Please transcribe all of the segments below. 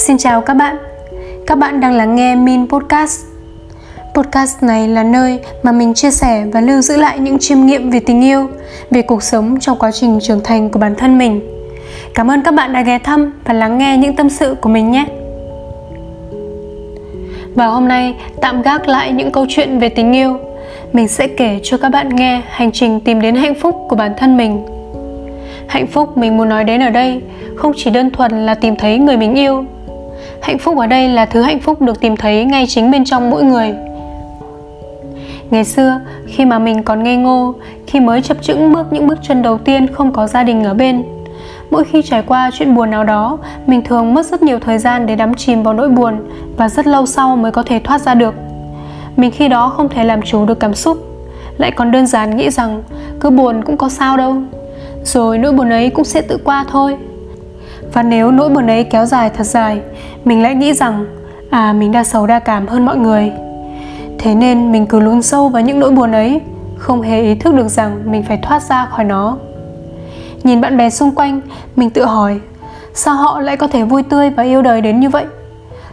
Xin chào các bạn. Các bạn đang lắng nghe Min Podcast. Podcast này là nơi mà mình chia sẻ và lưu giữ lại những chiêm nghiệm về tình yêu, về cuộc sống trong quá trình trưởng thành của bản thân mình. Cảm ơn các bạn đã ghé thăm và lắng nghe những tâm sự của mình nhé. Và hôm nay tạm gác lại những câu chuyện về tình yêu, mình sẽ kể cho các bạn nghe hành trình tìm đến hạnh phúc của bản thân mình. Hạnh phúc mình muốn nói đến ở đây không chỉ đơn thuần là tìm thấy người mình yêu hạnh phúc ở đây là thứ hạnh phúc được tìm thấy ngay chính bên trong mỗi người. Ngày xưa, khi mà mình còn ngây ngô, khi mới chập chững bước những bước chân đầu tiên không có gia đình ở bên, mỗi khi trải qua chuyện buồn nào đó, mình thường mất rất nhiều thời gian để đắm chìm vào nỗi buồn và rất lâu sau mới có thể thoát ra được. Mình khi đó không thể làm chủ được cảm xúc, lại còn đơn giản nghĩ rằng cứ buồn cũng có sao đâu. Rồi nỗi buồn ấy cũng sẽ tự qua thôi và nếu nỗi buồn ấy kéo dài thật dài, mình lại nghĩ rằng à mình đa sầu đa cảm hơn mọi người. Thế nên mình cứ lún sâu vào những nỗi buồn ấy, không hề ý thức được rằng mình phải thoát ra khỏi nó. Nhìn bạn bè xung quanh, mình tự hỏi, sao họ lại có thể vui tươi và yêu đời đến như vậy?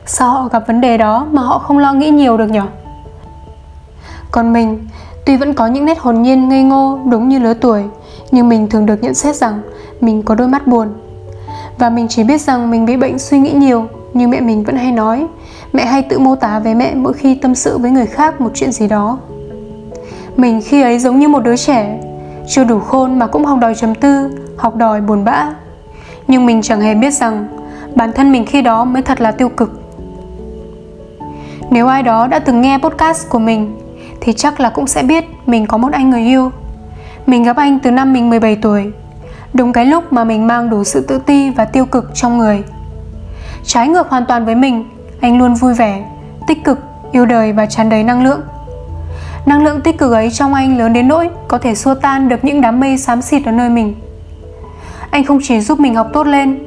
Sao họ gặp vấn đề đó mà họ không lo nghĩ nhiều được nhỉ còn mình, tuy vẫn có những nét hồn nhiên ngây ngô đúng như lứa tuổi, nhưng mình thường được nhận xét rằng mình có đôi mắt buồn và mình chỉ biết rằng mình bị bệnh suy nghĩ nhiều, như mẹ mình vẫn hay nói. Mẹ hay tự mô tả về mẹ mỗi khi tâm sự với người khác một chuyện gì đó. Mình khi ấy giống như một đứa trẻ, chưa đủ khôn mà cũng học đòi chấm tư, học đòi buồn bã. Nhưng mình chẳng hề biết rằng bản thân mình khi đó mới thật là tiêu cực. Nếu ai đó đã từng nghe podcast của mình, thì chắc là cũng sẽ biết mình có một anh người yêu. Mình gặp anh từ năm mình 17 tuổi đúng cái lúc mà mình mang đủ sự tự ti và tiêu cực trong người. Trái ngược hoàn toàn với mình, anh luôn vui vẻ, tích cực, yêu đời và tràn đầy năng lượng. Năng lượng tích cực ấy trong anh lớn đến nỗi có thể xua tan được những đám mây xám xịt ở nơi mình. Anh không chỉ giúp mình học tốt lên,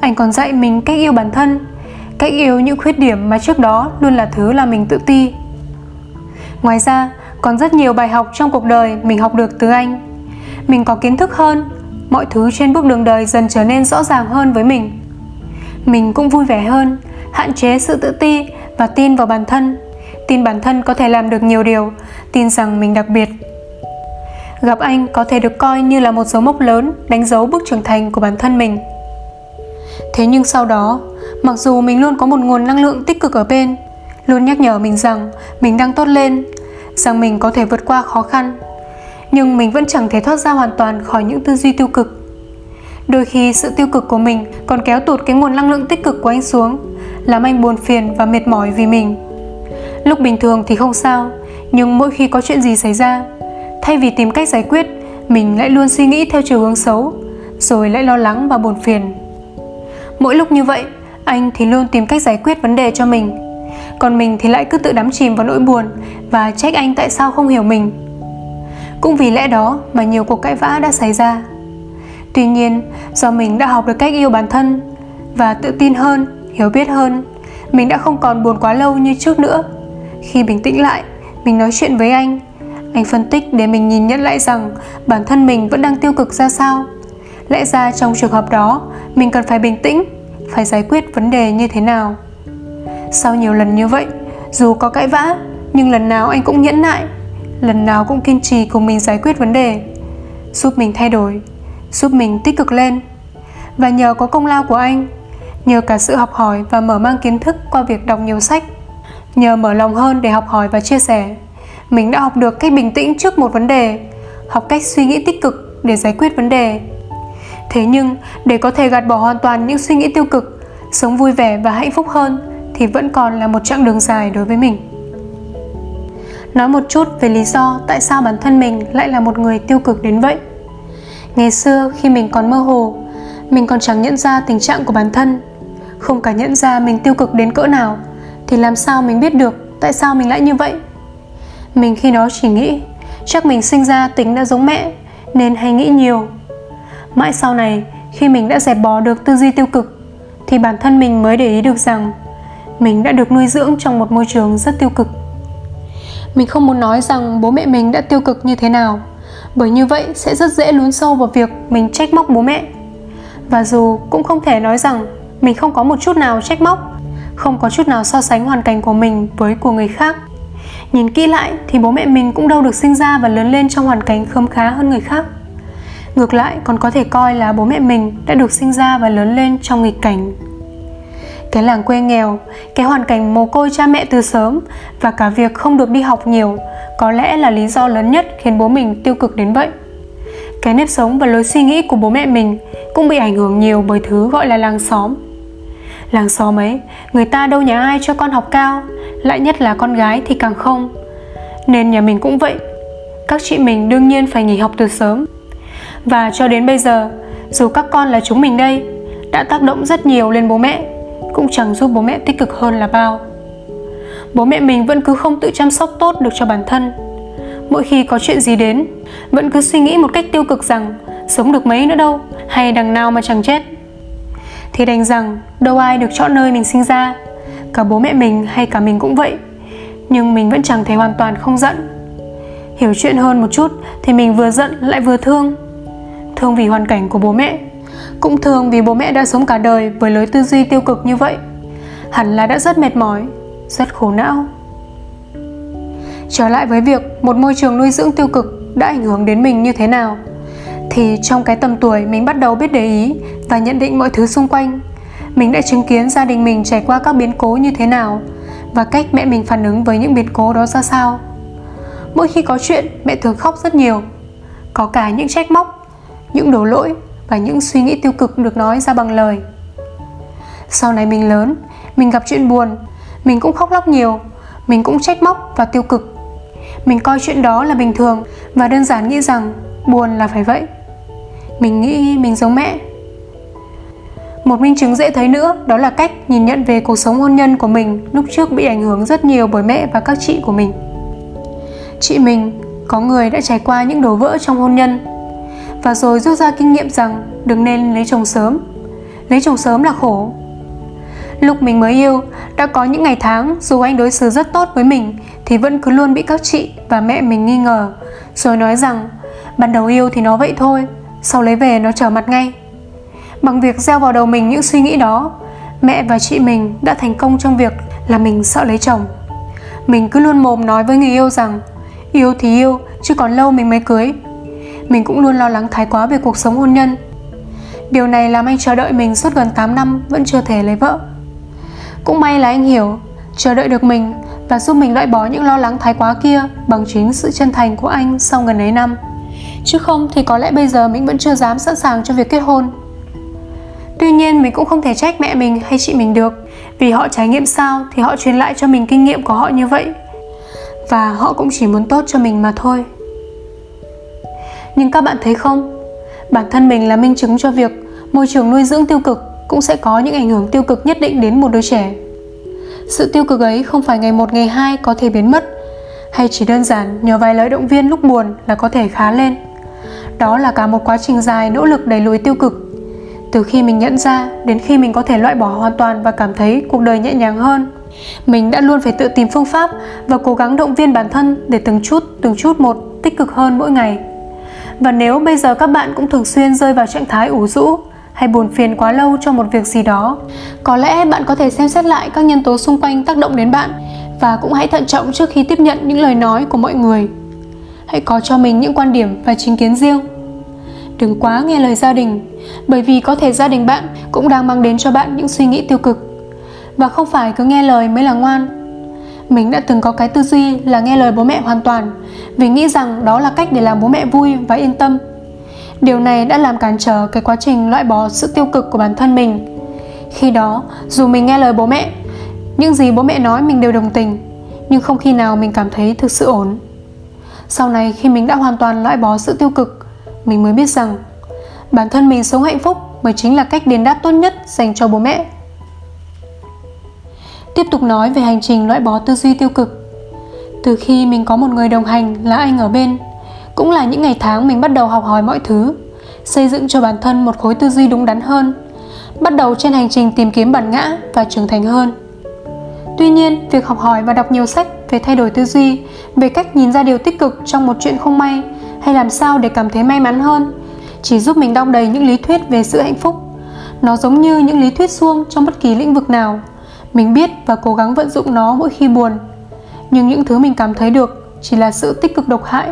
anh còn dạy mình cách yêu bản thân, cách yêu những khuyết điểm mà trước đó luôn là thứ làm mình tự ti. Ngoài ra, còn rất nhiều bài học trong cuộc đời mình học được từ anh. Mình có kiến thức hơn mọi thứ trên bước đường đời dần trở nên rõ ràng hơn với mình. Mình cũng vui vẻ hơn, hạn chế sự tự ti và tin vào bản thân. Tin bản thân có thể làm được nhiều điều, tin rằng mình đặc biệt. Gặp anh có thể được coi như là một dấu mốc lớn, đánh dấu bước trưởng thành của bản thân mình. Thế nhưng sau đó, mặc dù mình luôn có một nguồn năng lượng tích cực ở bên, luôn nhắc nhở mình rằng mình đang tốt lên, rằng mình có thể vượt qua khó khăn nhưng mình vẫn chẳng thể thoát ra hoàn toàn khỏi những tư duy tiêu cực. Đôi khi sự tiêu cực của mình còn kéo tụt cái nguồn năng lượng tích cực của anh xuống, làm anh buồn phiền và mệt mỏi vì mình. Lúc bình thường thì không sao, nhưng mỗi khi có chuyện gì xảy ra, thay vì tìm cách giải quyết, mình lại luôn suy nghĩ theo chiều hướng xấu, rồi lại lo lắng và buồn phiền. Mỗi lúc như vậy, anh thì luôn tìm cách giải quyết vấn đề cho mình. Còn mình thì lại cứ tự đắm chìm vào nỗi buồn và trách anh tại sao không hiểu mình cũng vì lẽ đó mà nhiều cuộc cãi vã đã xảy ra. Tuy nhiên, do mình đã học được cách yêu bản thân và tự tin hơn, hiểu biết hơn, mình đã không còn buồn quá lâu như trước nữa. Khi bình tĩnh lại, mình nói chuyện với anh. Anh phân tích để mình nhìn nhận lại rằng bản thân mình vẫn đang tiêu cực ra sao. Lẽ ra trong trường hợp đó, mình cần phải bình tĩnh, phải giải quyết vấn đề như thế nào. Sau nhiều lần như vậy, dù có cãi vã, nhưng lần nào anh cũng nhẫn nại lần nào cũng kiên trì cùng mình giải quyết vấn đề, giúp mình thay đổi, giúp mình tích cực lên. Và nhờ có công lao của anh, nhờ cả sự học hỏi và mở mang kiến thức qua việc đọc nhiều sách, nhờ mở lòng hơn để học hỏi và chia sẻ, mình đã học được cách bình tĩnh trước một vấn đề, học cách suy nghĩ tích cực để giải quyết vấn đề. Thế nhưng, để có thể gạt bỏ hoàn toàn những suy nghĩ tiêu cực, sống vui vẻ và hạnh phúc hơn thì vẫn còn là một chặng đường dài đối với mình nói một chút về lý do tại sao bản thân mình lại là một người tiêu cực đến vậy. Ngày xưa khi mình còn mơ hồ, mình còn chẳng nhận ra tình trạng của bản thân. Không cả nhận ra mình tiêu cực đến cỡ nào, thì làm sao mình biết được tại sao mình lại như vậy? Mình khi đó chỉ nghĩ, chắc mình sinh ra tính đã giống mẹ, nên hay nghĩ nhiều. Mãi sau này, khi mình đã dẹp bỏ được tư duy tiêu cực, thì bản thân mình mới để ý được rằng mình đã được nuôi dưỡng trong một môi trường rất tiêu cực mình không muốn nói rằng bố mẹ mình đã tiêu cực như thế nào bởi như vậy sẽ rất dễ lún sâu vào việc mình trách móc bố mẹ và dù cũng không thể nói rằng mình không có một chút nào trách móc, không có chút nào so sánh hoàn cảnh của mình với của người khác. Nhìn kỹ lại thì bố mẹ mình cũng đâu được sinh ra và lớn lên trong hoàn cảnh khấm khá hơn người khác. Ngược lại còn có thể coi là bố mẹ mình đã được sinh ra và lớn lên trong nghịch cảnh. Cái làng quê nghèo, cái hoàn cảnh mồ côi cha mẹ từ sớm và cả việc không được đi học nhiều có lẽ là lý do lớn nhất khiến bố mình tiêu cực đến vậy. Cái nếp sống và lối suy nghĩ của bố mẹ mình cũng bị ảnh hưởng nhiều bởi thứ gọi là làng xóm. Làng xóm ấy, người ta đâu nhà ai cho con học cao, lại nhất là con gái thì càng không. Nên nhà mình cũng vậy. Các chị mình đương nhiên phải nghỉ học từ sớm. Và cho đến bây giờ, dù các con là chúng mình đây, đã tác động rất nhiều lên bố mẹ, cũng chẳng giúp bố mẹ tích cực hơn là bao. Bố mẹ mình vẫn cứ không tự chăm sóc tốt được cho bản thân. Mỗi khi có chuyện gì đến, vẫn cứ suy nghĩ một cách tiêu cực rằng sống được mấy nữa đâu, hay đằng nào mà chẳng chết. Thì đành rằng đâu ai được chọn nơi mình sinh ra, cả bố mẹ mình hay cả mình cũng vậy. Nhưng mình vẫn chẳng thể hoàn toàn không giận. Hiểu chuyện hơn một chút thì mình vừa giận lại vừa thương. Thương vì hoàn cảnh của bố mẹ, cũng thường vì bố mẹ đã sống cả đời với lối tư duy tiêu cực như vậy. Hẳn là đã rất mệt mỏi, rất khổ não. Trở lại với việc một môi trường nuôi dưỡng tiêu cực đã ảnh hưởng đến mình như thế nào thì trong cái tầm tuổi mình bắt đầu biết để ý và nhận định mọi thứ xung quanh mình đã chứng kiến gia đình mình trải qua các biến cố như thế nào và cách mẹ mình phản ứng với những biến cố đó ra sao mỗi khi có chuyện mẹ thường khóc rất nhiều có cả những trách móc những đổ lỗi và những suy nghĩ tiêu cực được nói ra bằng lời. Sau này mình lớn, mình gặp chuyện buồn, mình cũng khóc lóc nhiều, mình cũng trách móc và tiêu cực. Mình coi chuyện đó là bình thường và đơn giản nghĩ rằng buồn là phải vậy. Mình nghĩ mình giống mẹ. Một minh chứng dễ thấy nữa đó là cách nhìn nhận về cuộc sống hôn nhân của mình lúc trước bị ảnh hưởng rất nhiều bởi mẹ và các chị của mình. Chị mình có người đã trải qua những đổ vỡ trong hôn nhân và rồi rút ra kinh nghiệm rằng đừng nên lấy chồng sớm lấy chồng sớm là khổ Lúc mình mới yêu, đã có những ngày tháng dù anh đối xử rất tốt với mình thì vẫn cứ luôn bị các chị và mẹ mình nghi ngờ, rồi nói rằng ban đầu yêu thì nó vậy thôi, sau lấy về nó trở mặt ngay. Bằng việc gieo vào đầu mình những suy nghĩ đó, mẹ và chị mình đã thành công trong việc là mình sợ lấy chồng. Mình cứ luôn mồm nói với người yêu rằng yêu thì yêu, chứ còn lâu mình mới cưới. Mình cũng luôn lo lắng thái quá về cuộc sống hôn nhân. Điều này làm anh chờ đợi mình suốt gần 8 năm vẫn chưa thể lấy vợ. Cũng may là anh hiểu, chờ đợi được mình và giúp mình loại bỏ những lo lắng thái quá kia bằng chính sự chân thành của anh sau gần ấy năm. Chứ không thì có lẽ bây giờ mình vẫn chưa dám sẵn sàng cho việc kết hôn. Tuy nhiên mình cũng không thể trách mẹ mình hay chị mình được Vì họ trải nghiệm sao thì họ truyền lại cho mình kinh nghiệm của họ như vậy Và họ cũng chỉ muốn tốt cho mình mà thôi nhưng các bạn thấy không Bản thân mình là minh chứng cho việc Môi trường nuôi dưỡng tiêu cực cũng sẽ có những ảnh hưởng tiêu cực nhất định đến một đứa trẻ. Sự tiêu cực ấy không phải ngày một ngày hai có thể biến mất, hay chỉ đơn giản nhờ vài lời động viên lúc buồn là có thể khá lên. Đó là cả một quá trình dài nỗ lực đẩy lùi tiêu cực. Từ khi mình nhận ra đến khi mình có thể loại bỏ hoàn toàn và cảm thấy cuộc đời nhẹ nhàng hơn. Mình đã luôn phải tự tìm phương pháp và cố gắng động viên bản thân để từng chút, từng chút một tích cực hơn mỗi ngày. Và nếu bây giờ các bạn cũng thường xuyên rơi vào trạng thái ủ rũ, hay buồn phiền quá lâu cho một việc gì đó có lẽ bạn có thể xem xét lại các nhân tố xung quanh tác động đến bạn và cũng hãy thận trọng trước khi tiếp nhận những lời nói của mọi người. Hãy có cho mình những quan điểm và chính kiến riêng. Đừng quá nghe lời gia đình bởi vì có thể gia đình bạn cũng đang mang đến cho bạn những suy nghĩ tiêu cực. Và không phải cứ nghe lời mới là ngoan mình đã từng có cái tư duy là nghe lời bố mẹ hoàn toàn vì nghĩ rằng đó là cách để làm bố mẹ vui và yên tâm Điều này đã làm cản trở cái quá trình loại bỏ sự tiêu cực của bản thân mình. Khi đó, dù mình nghe lời bố mẹ, những gì bố mẹ nói mình đều đồng tình, nhưng không khi nào mình cảm thấy thực sự ổn. Sau này khi mình đã hoàn toàn loại bỏ sự tiêu cực, mình mới biết rằng bản thân mình sống hạnh phúc mới chính là cách đền đáp tốt nhất dành cho bố mẹ. Tiếp tục nói về hành trình loại bỏ tư duy tiêu cực. Từ khi mình có một người đồng hành là anh ở bên, cũng là những ngày tháng mình bắt đầu học hỏi mọi thứ xây dựng cho bản thân một khối tư duy đúng đắn hơn bắt đầu trên hành trình tìm kiếm bản ngã và trưởng thành hơn. Tuy nhiên việc học hỏi và đọc nhiều sách về thay đổi tư duy về cách nhìn ra điều tích cực trong một chuyện không may hay làm sao để cảm thấy may mắn hơn chỉ giúp mình đong đầy những lý thuyết về sự hạnh phúc. Nó giống như những lý thuyết suông trong bất kỳ lĩnh vực nào. Mình biết và cố gắng vận dụng nó mỗi khi buồn. Nhưng những thứ mình cảm thấy được chỉ là sự tích cực độc hại,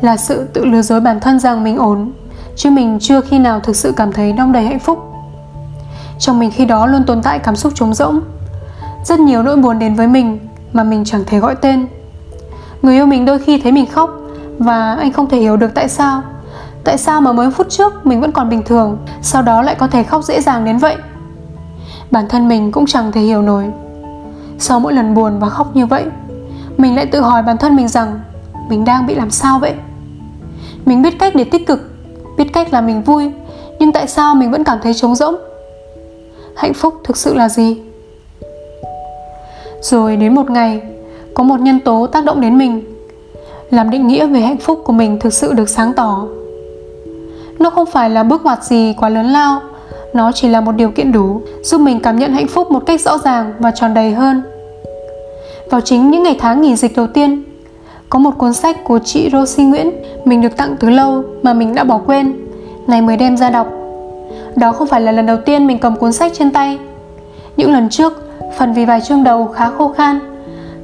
Là sự tự lừa dối bản thân rằng mình ổn, Chứ mình chưa khi nào thực sự cảm thấy đong đầy hạnh phúc. Trong mình khi đó luôn tồn tại cảm xúc trống rỗng. Rất nhiều nỗi buồn đến với mình mà mình chẳng thể gọi tên. Người yêu mình đôi khi thấy mình khóc Và anh không thể hiểu được tại sao. Tại sao mà mới phút trước mình vẫn còn bình thường, Sau đó lại có thể khóc dễ dàng đến vậy? Bản thân mình cũng chẳng thể hiểu nổi. Sau mỗi lần buồn và khóc như vậy, Mình lại tự hỏi bản thân mình rằng, Mình đang bị làm sao vậy? Mình biết cách để tích cực, Biết cách làm mình vui, Nhưng tại sao mình vẫn cảm thấy trống rỗng? Hạnh phúc thực sự là gì? Rồi đến một ngày, Có một nhân tố tác động đến mình, Làm định nghĩa về hạnh phúc của mình thực sự được sáng tỏ. Nó không phải là bước ngoặt gì quá lớn lao nó chỉ là một điều kiện đủ, Giúp mình cảm nhận hạnh phúc một cách rõ ràng và tròn đầy hơn. Vào chính những ngày tháng nghỉ dịch đầu tiên, Có một cuốn sách của chị Rosie Nguyễn, Mình được tặng từ lâu mà mình đã bỏ quên Này mới đem ra đọc. Đó không phải là lần đầu tiên mình cầm cuốn sách trên tay. Những lần trước, Phần vì vài chương đầu khá khô khan,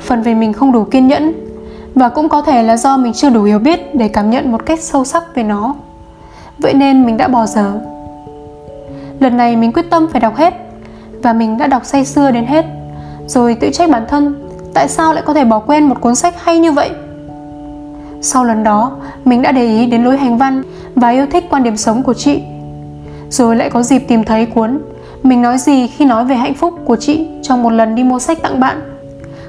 Phần vì mình không đủ kiên nhẫn, Và cũng có thể là do mình chưa đủ hiểu biết Để cảm nhận một cách sâu sắc về nó. Vậy nên mình đã bỏ dở. Lần này mình quyết tâm phải đọc hết. Và mình đã đọc say sưa đến hết. Rồi tự trách bản thân, Tại sao lại có thể bỏ quên một cuốn sách hay như vậy? Sau lần đó, Mình đã để ý đến lối hành văn Và yêu thích quan điểm sống của chị. Rồi lại có dịp tìm thấy cuốn Mình nói gì khi nói về hạnh phúc của chị Trong một lần đi mua sách tặng bạn.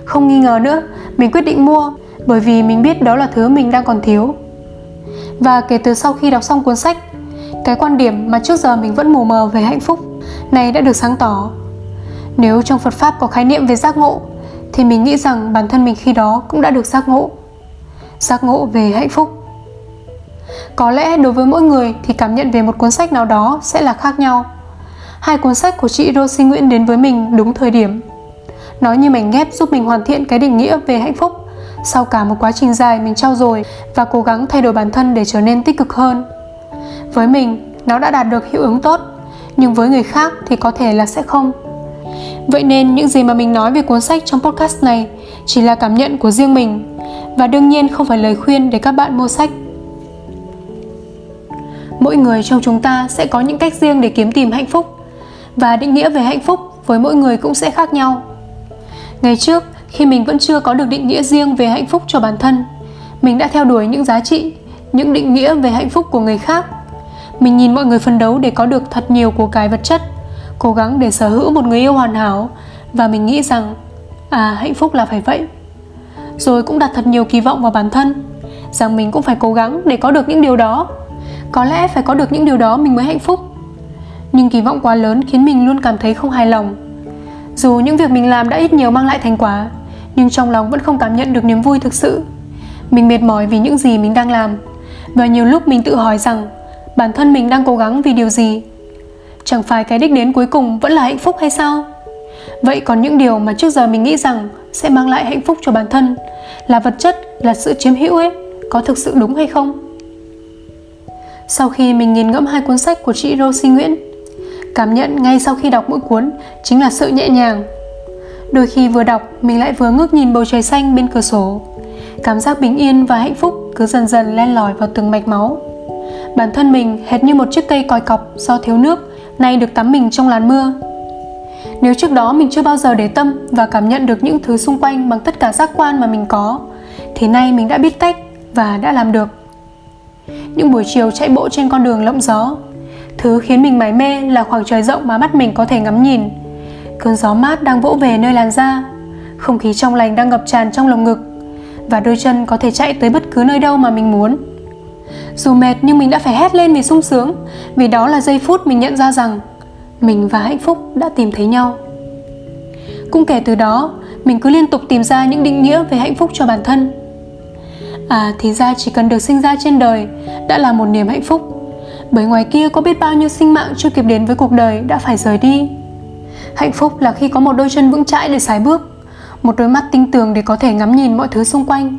Không nghi ngờ nữa, Mình quyết định mua Bởi vì mình biết đó là thứ mình đang còn thiếu. Và kể từ sau khi đọc xong cuốn sách cái quan điểm mà trước giờ mình vẫn mù mờ về hạnh phúc Này đã được sáng tỏ. Nếu trong Phật Pháp có khái niệm về giác ngộ, Thì mình nghĩ rằng bản thân mình khi đó cũng đã được giác ngộ. Giác ngộ về hạnh phúc. Có lẽ đối với mỗi người thì cảm nhận về một cuốn sách nào đó sẽ là khác nhau. Hai cuốn sách của chị Rosie Nguyễn đến với mình đúng thời điểm. Nó như mảnh ghép giúp mình hoàn thiện cái định nghĩa về hạnh phúc sau cả một quá trình dài mình trau dồi và cố gắng thay đổi bản thân để trở nên tích cực hơn. Với mình, nó đã đạt được hiệu ứng tốt, nhưng với người khác thì có thể là sẽ không. Vậy nên những gì mà mình nói về cuốn sách trong podcast này chỉ là cảm nhận của riêng mình và đương nhiên không phải lời khuyên để các bạn mua sách. Mỗi người trong chúng ta sẽ có những cách riêng để kiếm tìm hạnh phúc và định nghĩa về hạnh phúc với mỗi người cũng sẽ khác nhau. Ngày trước, khi mình vẫn chưa có được định nghĩa riêng về hạnh phúc cho bản thân mình đã theo đuổi những giá trị những định nghĩa về hạnh phúc của người khác mình nhìn mọi người phấn đấu để có được thật nhiều của cái vật chất, cố gắng để sở hữu một người yêu hoàn hảo. Và mình nghĩ rằng à hạnh phúc là phải vậy. Rồi cũng đặt thật nhiều kỳ vọng vào bản thân, rằng mình cũng phải cố gắng để có được những điều đó. Có lẽ phải có được những điều đó mình mới hạnh phúc. Nhưng kỳ vọng quá lớn khiến mình luôn cảm thấy không hài lòng. Dù những việc mình làm đã ít nhiều mang lại thành quả, nhưng trong lòng vẫn không cảm nhận được niềm vui thực sự. Mình mệt mỏi vì những gì mình đang làm. Và nhiều lúc mình tự hỏi rằng bản thân mình đang cố gắng vì điều gì? Chẳng phải cái đích đến cuối cùng vẫn là hạnh phúc hay sao? Vậy còn những điều mà trước giờ mình nghĩ rằng sẽ mang lại hạnh phúc cho bản thân là vật chất, là sự chiếm hữu ấy, có thực sự đúng hay không? Sau khi mình nghiền ngẫm hai cuốn sách của chị Rosie Nguyễn, cảm nhận ngay sau khi đọc mỗi cuốn chính là sự nhẹ nhàng. Đôi khi vừa đọc, mình lại vừa ngước nhìn bầu trời xanh bên cửa sổ. Cảm giác bình yên và hạnh phúc cứ dần dần len lỏi vào từng mạch máu. Bản thân mình hệt như một chiếc cây còi cọc do thiếu nước, Nay được tắm mình trong làn mưa. Nếu trước đó mình chưa bao giờ để tâm và cảm nhận được những thứ xung quanh bằng tất cả giác quan mà mình có, Thì nay mình đã biết cách và đã làm được. Những buổi chiều chạy bộ trên con đường lộng gió, Thứ khiến mình mải mê là khoảng trời rộng mà mắt mình có thể ngắm nhìn. Cơn gió mát đang vỗ về nơi làn da, Không khí trong lành đang ngập tràn trong lồng ngực Và đôi chân có thể chạy tới bất cứ nơi đâu mà mình muốn. Dù mệt nhưng mình đã phải hét lên vì sung sướng. Vì đó là giây phút mình nhận ra rằng Mình và hạnh phúc đã tìm thấy nhau. Cũng kể từ đó, Mình cứ liên tục tìm ra những định nghĩa về hạnh phúc cho bản thân. À thì ra chỉ cần được sinh ra trên đời Đã là một niềm hạnh phúc. Bởi ngoài kia có biết bao nhiêu sinh mạng chưa kịp đến với cuộc đời đã phải rời đi. Hạnh phúc là khi có một đôi chân vững chãi để sải bước, Một đôi mắt tinh tường để có thể ngắm nhìn mọi thứ xung quanh.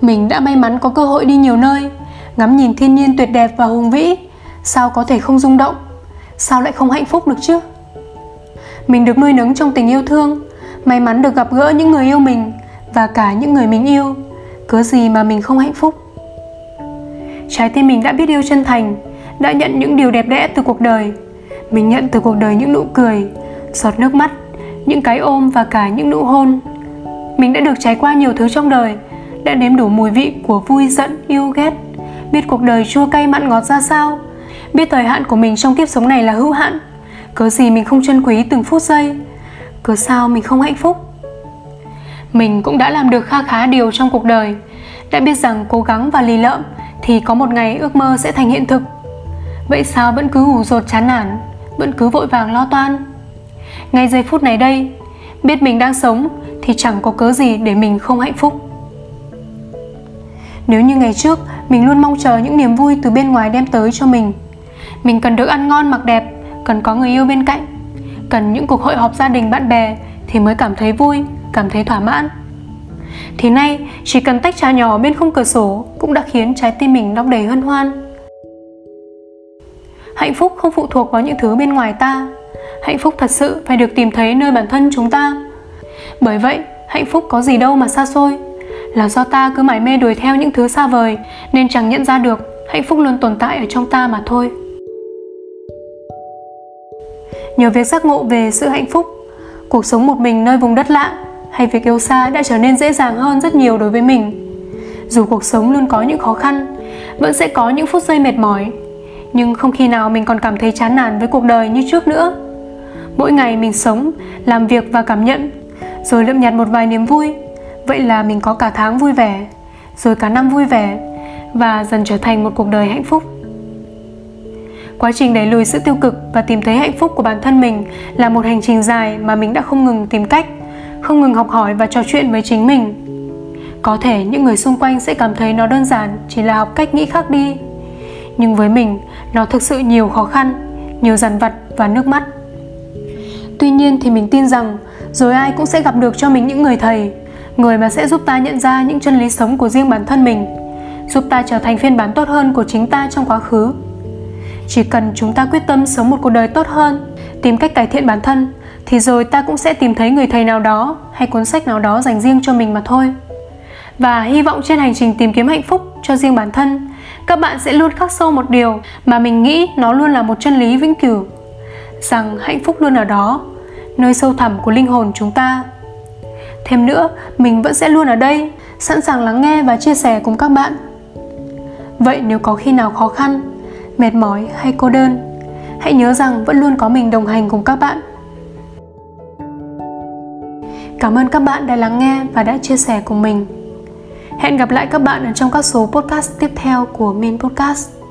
Mình đã may mắn có cơ hội đi nhiều nơi. Ngắm nhìn thiên nhiên tuyệt đẹp và hùng vĩ Sao có thể không rung động sao lại không hạnh phúc được chứ? Mình được nuôi nấng trong tình yêu thương, may mắn được gặp gỡ những người yêu mình và cả những người mình yêu. Cớ gì mà mình không hạnh phúc? Trái tim mình đã biết yêu chân thành, đã nhận những điều đẹp đẽ từ cuộc đời. Mình nhận từ cuộc đời những nụ cười, giọt nước mắt, những cái ôm và cả những nụ hôn. Mình đã được trải qua nhiều thứ trong đời, đã nếm đủ mùi vị của vui giận, yêu ghét, biết cuộc đời chua cay mặn ngọt ra sao, biết thời hạn của mình trong kiếp sống này là hữu hạn. Cớ gì mình không trân quý từng phút giây, cớ sao mình không hạnh phúc. Mình cũng đã làm được kha khá điều trong cuộc đời, đã biết rằng cố gắng và lì lợm thì có một ngày ước mơ sẽ thành hiện thực. Vậy sao vẫn cứ ủ rột chán nản, vẫn cứ vội vàng lo toan? Ngay giây phút này đây, biết mình đang sống thì chẳng có cớ gì để mình không hạnh phúc. Nếu như ngày trước mình luôn mong chờ những niềm vui từ bên ngoài đem tới cho mình. Mình cần được ăn ngon mặc đẹp, cần có người yêu bên cạnh. Cần những cuộc hội họp gia đình bạn bè thì mới cảm thấy vui, cảm thấy thỏa mãn. Thì nay chỉ cần tách trà nhỏ bên khung cửa sổ cũng đã khiến trái tim mình đong đầy hân hoan. Hạnh phúc không phụ thuộc vào những thứ bên ngoài ta. Hạnh phúc thật sự phải được tìm thấy nơi bản thân chúng ta. Bởi vậy, hạnh phúc có gì đâu mà xa xôi là do ta cứ mải mê đuổi theo những thứ xa vời, nên chẳng nhận ra được hạnh phúc luôn tồn tại ở trong ta mà thôi. Nhờ việc giác ngộ về sự hạnh phúc, cuộc sống một mình nơi vùng đất lạ hay việc yêu xa đã trở nên dễ dàng hơn rất nhiều đối với mình. Dù cuộc sống luôn có những khó khăn, vẫn sẽ có những phút giây mệt mỏi, nhưng không khi nào mình còn cảm thấy chán nản với cuộc đời như trước nữa. Mỗi ngày mình sống, làm việc và cảm nhận, rồi lượm nhặt một vài niềm vui Vậy là mình có cả tháng vui vẻ, rồi cả năm vui vẻ và dần trở thành một cuộc đời hạnh phúc. Quá trình đẩy lùi sự tiêu cực và tìm thấy hạnh phúc của bản thân mình là một hành trình dài mà mình đã không ngừng tìm cách, không ngừng học hỏi và trò chuyện với chính mình. Có thể những người xung quanh sẽ cảm thấy nó đơn giản, chỉ là học cách nghĩ khác đi. Nhưng với mình, nó thực sự nhiều khó khăn, nhiều dằn vặt và nước mắt. Tuy nhiên thì mình tin rằng rồi ai cũng sẽ gặp được cho mình những người thầy người mà sẽ giúp ta nhận ra những chân lý sống của riêng bản thân mình, giúp ta trở thành phiên bản tốt hơn của chính ta trong quá khứ. Chỉ cần chúng ta quyết tâm sống một cuộc đời tốt hơn, tìm cách cải thiện bản thân, thì rồi ta cũng sẽ tìm thấy người thầy nào đó hay cuốn sách nào đó dành riêng cho mình mà thôi. Và hy vọng trên hành trình tìm kiếm hạnh phúc cho riêng bản thân, các bạn sẽ luôn khắc sâu một điều mà mình nghĩ nó luôn là một chân lý vĩnh cửu, rằng hạnh phúc luôn ở đó, nơi sâu thẳm của linh hồn chúng ta. Thêm nữa, mình vẫn sẽ luôn ở đây, sẵn sàng lắng nghe và chia sẻ cùng các bạn. Vậy nếu có khi nào khó khăn, mệt mỏi hay cô đơn, hãy nhớ rằng vẫn luôn có mình đồng hành cùng các bạn. Cảm ơn các bạn đã lắng nghe và đã chia sẻ cùng mình. Hẹn gặp lại các bạn ở trong các số podcast tiếp theo của Min Podcast.